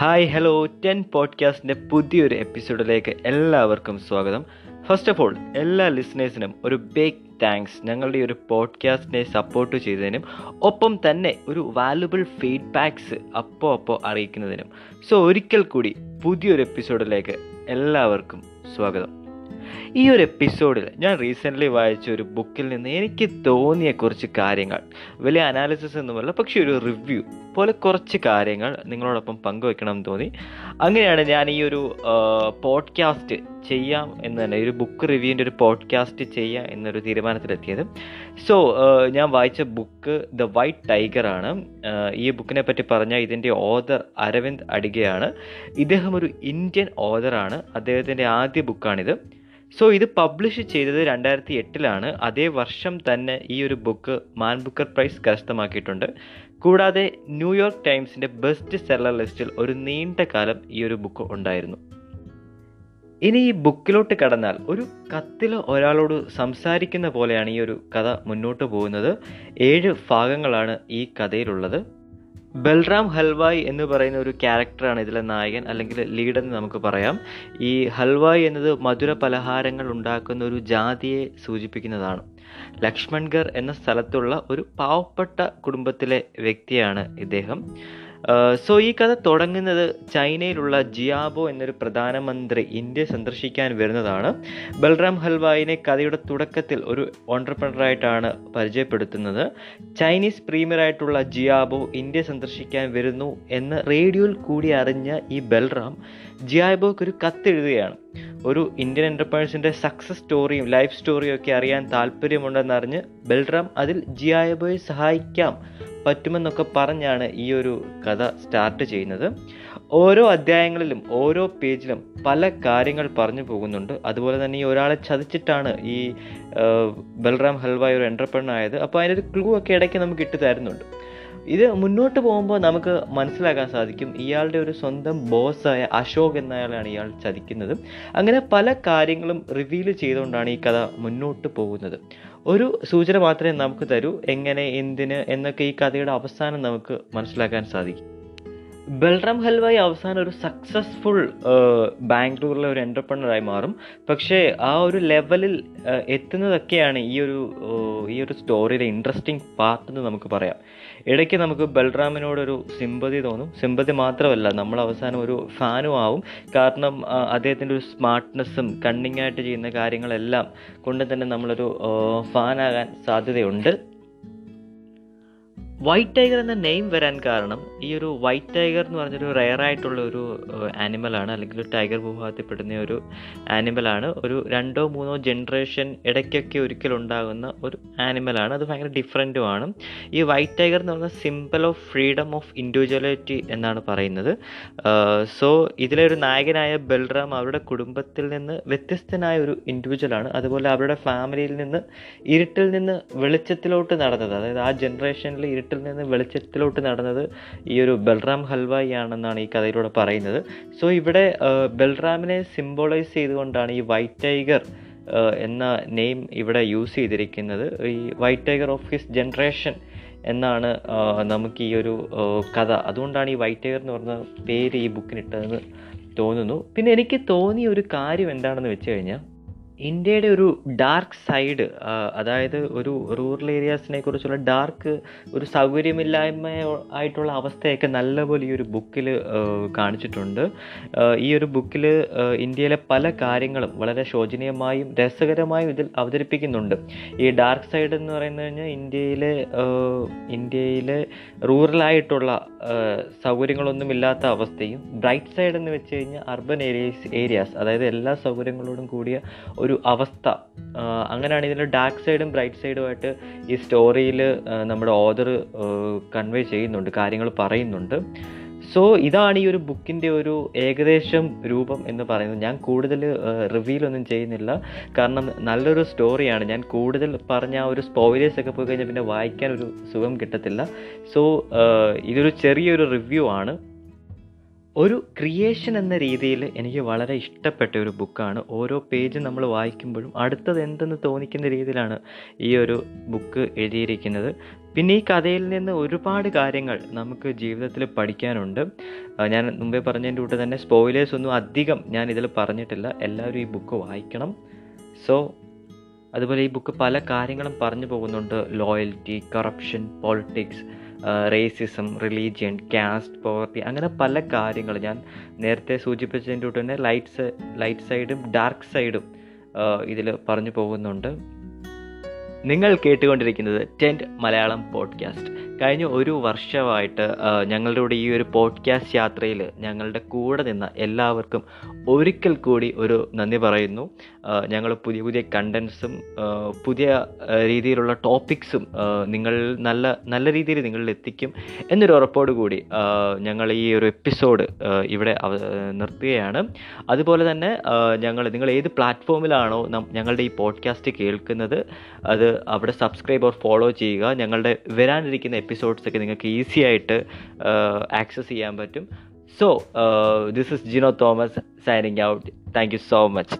Hi hello ten പോഡ്കാസ്റ്റിന്റെ പുതിയൊരു എപ്പിസോഡിലേക്ക് എല്ലാവർക്കും സ്വാഗതം. ഫസ്റ്റ് ഓഫ് ഓൾ എല്ലാ ലിസണേഴ്സിനും ഒരു ബിഗ് താങ്ക്സ് ഞങ്ങളുടെ ഈ ഒരു പോഡ്കാസ്റ്റിനെ സപ്പോർട്ട് ചെയ്തതിനും ഒപ്പം തന്നെ ഒരു വാല്യുബിൾ ഫീഡ്ബാക്ക്സ് അപ്പോൾ അപ്പോൾ അറിയിക്കുന്നതിനും. സോ ഒരിക്കൽ കൂടി പുതിയൊരു എപ്പിസോഡിലേക്ക് എല്ലാവർക്കും സ്വാഗതം. ഈ ഒരു എപ്പിസോഡിൽ ഞാൻ റീസെന്റ്ലി വായിച്ച ഒരു ബുക്കിൽ നിന്ന് എനിക്ക് തോന്നിയ കുറച്ച് കാര്യങ്ങൾ. വലിയ അനാലിസിസ് ഒന്നുമല്ല പക്ഷേ ഒരു റിവ്യൂ പോലെ കുറച്ച് കാര്യങ്ങൾ നിങ്ങളോടൊപ്പം പങ്കുവെക്കണം എന്ന് തോന്നി. അങ്ങനെയാണ് ഞാൻ ഈ ഒരു പോഡ്കാസ്റ്റ് ചെയ്യാം എന്ന് തന്നെ ഒരു ബുക്ക് റിവ്യൂവിന്റെ ഒരു പോഡ്കാസ്റ്റ് ചെയ്യാം എന്നൊരു തീരുമാനത്തിലെത്തിയത്. സോ ഞാൻ വായിച്ച ബുക്ക് ദ വൈറ്റ് ടൈഗർ ആണ്. ഈ ബുക്കിനെ പറ്റി പറഞ്ഞാൽ ഇതിന്റെ ഓതർ അരവിന്ദ് അടികയാണ്. ഇദ്ദേഹം ഒരു ഇന്ത്യൻ ഓതറാണ് അദ്ദേഹത്തിന്റെ ആദ്യ ബുക്കാണിത് സോ ഇത് പബ്ലിഷ് ചെയ്തത് രണ്ടായിരത്തി എട്ടിലാണ് അതേ വർഷം തന്നെ ഈ ഒരു ബുക്ക് മാൻ ബുക്കർ പ്രൈസ് കരസ്ഥമാക്കിയിട്ടുണ്ട്. കൂടാതെ ന്യൂയോർക്ക് ടൈംസിന്റെ ബെസ്റ്റ് സെല്ലർ ലിസ്റ്റിൽ ഒരു നീണ്ട കാലം ഈ ഒരു ബുക്ക് ഉണ്ടായിരുന്നു. ഇനി ഈ ബുക്കിലോട്ട് കടന്നാൽ ഒരു കത്തിൽ ഒരാളോട് സംസാരിക്കുന്ന പോലെയാണ് ഈ ഒരു കഥ മുന്നോട്ട് പോകുന്നത്. ഏഴ് ഭാഗങ്ങളാണ് ഈ കഥയിലുള്ളത്. ബൽറാം ഹൽവായ് എന്ന് പറയുന്ന ഒരു ക്യാരക്ടറാണ് ഇതിലെ നായകൻ അല്ലെങ്കിൽ ലീഡ് എന്ന് നമുക്ക് പറയാം. ഈ ഹൽവായ് എന്നത് മധുര പലഹാരങ്ങൾ ഉണ്ടാക്കുന്ന ഒരു ജാതിയെ സൂചിപ്പിക്കുന്നതാണ്. ലക്ഷ്മൺഗർ എന്ന സ്ഥലത്തുള്ള ഒരു പാവപ്പെട്ട കുടുംബത്തിലെ വ്യക്തിയാണ് ഇദ്ദേഹം. സോ ഈ കഥ തുടങ്ങുന്നത് ചൈനയിലുള്ള ജിയാബോ എന്നൊരു പ്രധാനമന്ത്രി ഇന്ത്യ സന്ദർശിക്കാൻ വരുന്നതാണ്. ബൽറാം ഹൽവായിനെ കഥയുടെ തുടക്കത്തിൽ ഒരു ഓണ്ടർപ്രണറായിട്ടാണ് പരിചയപ്പെടുത്തുന്നത്. ചൈനീസ് പ്രീമിയറായിട്ടുള്ള ജിയാബോ ഇന്ത്യ സന്ദർശിക്കാൻ വരുന്നു എന്ന് റേഡിയോയിൽ കൂടി അറിഞ്ഞ ഈ ബൽറാം ജിയാബോക്ക് ഒരു കത്തെഴുതുകയാണ്. ഒരു ഇന്ത്യൻ എന്റർപ്രൈസിന്റെ സക്സസ് സ്റ്റോറിയും ലൈഫ് സ്റ്റോറിയും ഒക്കെ അറിയാൻ താല്പര്യമുണ്ടെന്നറിഞ്ഞ് ബൽറാം അതിൽ ജിയാബോയെ സഹായിക്കാം പറ്റുമെന്നൊക്കെ പറഞ്ഞാണ് ഈ ഒരു കഥ സ്റ്റാർട്ട് ചെയ്യുന്നത്. ഓരോ അധ്യായങ്ങളിലും ഓരോ പേജിലും പല കാര്യങ്ങൾ പറഞ്ഞു പോകുന്നുണ്ട്. അതുപോലെ തന്നെ ഈ ഒരാളെ ചതിച്ചിട്ടാണ് ഈ ബൽറാം ഹൽവായ ഒരു എന്റർപ്രണർ ആയത്. അപ്പോൾ അതിനൊരു ക്ലൂ ഒക്കെ ഇടയ്ക്ക് നമുക്ക് ഇട്ട് തരുന്നുണ്ട്. ഇത് മുന്നോട്ട് പോകുമ്പോൾ നമുക്ക് മനസ്സിലാക്കാൻ സാധിക്കും ഇയാളുടെ ഒരു സ്വന്തം ബോസായ അശോക് എന്നയാളാണ് ഇയാൾ ചതിക്കുന്നത്. അങ്ങനെ പല കാര്യങ്ങളും റിവീൽ ചെയ്തുകൊണ്ടാണ് ഈ കഥ മുന്നോട്ട് പോകുന്നത്. ഒരു സൂചന മാത്രമേ നമുക്ക് തരൂ എങ്ങനെ എന്തിന് എന്നൊക്കെ ഈ കഥയുടെ അവസാനം നമുക്ക് മനസ്സിലാക്കാൻ സാധിക്കും. ബൽറാം ഹൽവായി അവസാനം ഒരു സക്സസ്ഫുൾ ബാംഗ്ലൂരിലെ ഒരു എന്റർപ്രണറായി മാറും. പക്ഷേ ആ ഒരു ലെവലിൽ എത്തുന്നതൊക്കെയാണ് ഈ ഒരു ഈ ഒരു സ്റ്റോറിയിലെ ഇൻട്രസ്റ്റിംഗ് പാർട്ട് എന്ന് നമുക്ക് പറയാം. ഇടയ്ക്ക് നമുക്ക് ബൽറാമിനോടൊരു സിമ്പതി തോന്നും. സിമ്പതി മാത്രമല്ല നമ്മൾ അവസാനം ഒരു ഫാനും ആവും. കാരണം അദ്ദേഹത്തിന്റെ ഒരു സ്മാർട്ട്നെസ്സും കണ്ണിങ്ങായിട്ട് ചെയ്യുന്ന കാര്യങ്ങളെല്ലാം കൊണ്ട് തന്നെ നമ്മളൊരു ഫാനാകാൻ സാധ്യതയുണ്ട്. വൈറ്റ് ടൈഗർ എന്ന നെയിം വരാൻ കാരണം ഈ ഒരു വൈറ്റ് ടൈഗർ എന്ന് പറഞ്ഞൊരു റെയർ ആയിട്ടുള്ള ഒരു ആനിമലാണ് അല്ലെങ്കിൽ ടൈഗർ വിഭാഗത്തിൽപ്പെടുന്ന ഒരു ആനിമലാണ് ഒരു രണ്ടോ മൂന്നോ ജനറേഷൻ ഇടയ്ക്കൊക്കെ ഒരിക്കൽ ഉണ്ടാകുന്ന ഒരു ആനിമലാണ് അത് ഭയങ്കര ഡിഫറെന്റുമാണ് ഈ വൈറ്റ് ടൈഗർ എന്ന് പറഞ്ഞാൽ symbol of freedom of individuality എന്നാണ് പറയുന്നത്. സോ ഇതിലെ ഒരു നായകനായ ബൽറാം അവരുടെ കുടുംബത്തിൽ നിന്ന് വ്യത്യസ്തനായ ഒരു ഇൻഡിവിജ്വലാണ് അതുപോലെ അവരുടെ ഫാമിലിയിൽ നിന്ന് ഇരുട്ടിൽ നിന്ന് വെളിച്ചത്തിലോട്ട് നടന്നത്. അതായത് ആ ജനറേഷനിൽ ഇരുട്ടിൽ നിന്ന് വെളിച്ചത്തിലോട്ട് നടന്നത് ഈ ഒരു ബൽറാം ഹൽവായി ആണെന്നാണ് ഈ കഥയിലൂടെ പറയുന്നത്. സോ ഇവിടെ ബൽറാമിനെ സിംബോളൈസ് ചെയ്തുകൊണ്ടാണ് ഈ വൈറ്റ് ടൈഗർ എന്ന നെയിം ഇവിടെ യൂസ് ചെയ്തിരിക്കുന്നത്. ഈ white tiger of his generation എന്നാണ് നമുക്ക് ഈ ഒരു കഥ. അതുകൊണ്ടാണ് ഈ വൈറ്റ് ടൈഗർ എന്ന് പറഞ്ഞ പേര് ഈ ബുക്കിനിട്ടതെന്ന് തോന്നുന്നു. പിന്നെ എനിക്ക് തോന്നിയ ഒരു കാര്യം എന്താണെന്ന് വെച്ച് കഴിഞ്ഞാൽ ഇന്ത്യയുടെ ഒരു ഡാർക്ക് സൈഡ് അതായത് ഒരു റൂറൽ ഏരിയാസിനെ കുറിച്ചുള്ള ഡാർക്ക് ഒരു സൗകര്യമില്ലായ്മ ആയിട്ടുള്ള അവസ്ഥയൊക്കെ നല്ലപോലെ ഈ ഒരു ബുക്കിൽ കാണിച്ചിട്ടുണ്ട്. ഈ ഒരു ബുക്കിൽ ഇന്ത്യയിലെ പല കാര്യങ്ങളും വളരെ ശോചനീയമായും രസകരമായും ഇതിൽ അവതരിപ്പിക്കുന്നുണ്ട്. ഈ ഡാർക്ക് സൈഡ് എന്ന് പറയുന്നത് കഴിഞ്ഞാൽ ഇന്ത്യയിലെ ഇന്ത്യയിലെ റൂറലായിട്ടുള്ള സൗകര്യങ്ങളൊന്നും ഇല്ലാത്ത അവസ്ഥയും ബ്രൈറ്റ് സൈഡ് എന്ന് വെച്ച് കഴിഞ്ഞാൽ അർബൻ ഏരിയസ് ഏരിയാസ് അതായത് എല്ലാ സൗകര്യങ്ങളോടും കൂടിയ ഒരു അവസ്ഥ. അങ്ങനെയാണ് ഇതിന്റെ ഡാർക്ക് സൈഡും ബ്രൈറ്റ് സൈഡുമായിട്ട് ഈ സ്റ്റോറിയിൽ നമ്മുടെ ഓദർ കൺവേ ചെയ്യുന്നുണ്ട് കാര്യങ്ങൾ പറയുന്നുണ്ട്. സോ ഇതാണ് ഈ ഒരു ബുക്കിന്റെ ഒരു ഏകദേശം രൂപം എന്ന് പറയുന്നത്. ഞാൻ കൂടുതൽ റിവീലൊന്നും ചെയ്യുന്നില്ല. കാരണം നല്ലൊരു സ്റ്റോറിയാണ് ഞാൻ കൂടുതൽ പറഞ്ഞ ആ ഒരു സ്പോയിലേഴ്സ് ഒക്കെ പോയി കഴിഞ്ഞാൽ പിന്നെ വായിക്കാൻ ഒരു സുഖം കിട്ടത്തില്ല. സോ ഇതൊരു ചെറിയൊരു റിവ്യൂ ആണ്. ഒരു ക്രിയേഷൻ എന്ന രീതിയിൽ എനിക്ക് വളരെ ഇഷ്ടപ്പെട്ട ഒരു ബുക്കാണ് ഓരോ പേജ് നമ്മൾ വായിക്കുമ്പോഴും അടുത്തത് എന്തെന്ന് തോന്നിക്കുന്ന രീതിയിലാണ് ഈ ഒരു ബുക്ക് എഴുതിയിരിക്കുന്നത്. പിന്നെ ഈ കഥയിൽ നിന്ന് ഒരുപാട് കാര്യങ്ങൾ നമുക്ക് ജീവിതത്തിൽ പഠിക്കാനുണ്ട്. ഞാൻ മുമ്പേ പറഞ്ഞതിന്റെ കൂട്ട് തന്നെ സ്പോയിലേഴ്സ് ഒന്നും അധികം ഞാൻ ഇതിൽ പറഞ്ഞിട്ടില്ല. എല്ലാവരും ഈ ബുക്ക് വായിക്കണം. സോ അതുപോലെ ഈ ബുക്ക് പല കാര്യങ്ങളും പറഞ്ഞു പോകുന്നുണ്ട്. Loyalty corruption politics racism religion caste poverty അങ്ങനെ പല കാര്യങ്ങൾ ഞാൻ നേരത്തെ സൂചിപ്പിച്ചതിന്റെ കൂടെ തന്നെ ലൈറ്റ് ലൈറ്റ് സൈഡും ഡാർക്ക് സൈഡും ഇതിൽ പറഞ്ഞു പോകുന്നുണ്ട്. നിങ്ങൾ കേട്ടുകൊണ്ടിരിക്കുന്നത് ടെന്റ് മലയാളം പോഡ്കാസ്റ്റ് കഴിഞ്ഞ ഒരു വർഷമായിട്ട് ഞങ്ങളുടെ ഈ ഒരു പോഡ്കാസ്റ്റ് യാത്രയിൽ ഞങ്ങളുടെ കൂടെ നിന്ന എല്ലാവർക്കും ഒരിക്കൽ കൂടി ഒരു നന്ദി പറയുന്നു. ഞങ്ങൾ പുതിയ പുതിയ കണ്ടൻസും പുതിയ രീതിയിലുള്ള ടോപ്പിക്സും നിങ്ങൾ നല്ല നല്ല രീതിയിൽ നിങ്ങളിൽ എത്തിക്കും എന്നൊരു ഉറപ്പോടു കൂടി ഞങ്ങൾ ഈ ഒരു എപ്പിസോഡ് ഇവിടെ നിർത്തുകയാണ്. അതുപോലെ തന്നെ ഞങ്ങൾ നിങ്ങൾ ഏത് പ്ലാറ്റ്ഫോമിലാണോ ഞങ്ങളുടെ ഈ പോഡ്കാസ്റ്റ് കേൾക്കുന്നത് അത് അവിടെ സബ്സ്ക്രൈബ് ഓർ ഫോളോ ചെയ്യുക. ഞങ്ങളുടെ വരാനിരിക്കുന്ന എപ്പിസോഡ്സ് ഒക്കെ നിങ്ങൾക്ക് ഈസി ആയിട്ട് ആക്സസ് ചെയ്യാൻ പറ്റും. So this is Jino Thomas signing out thank you so much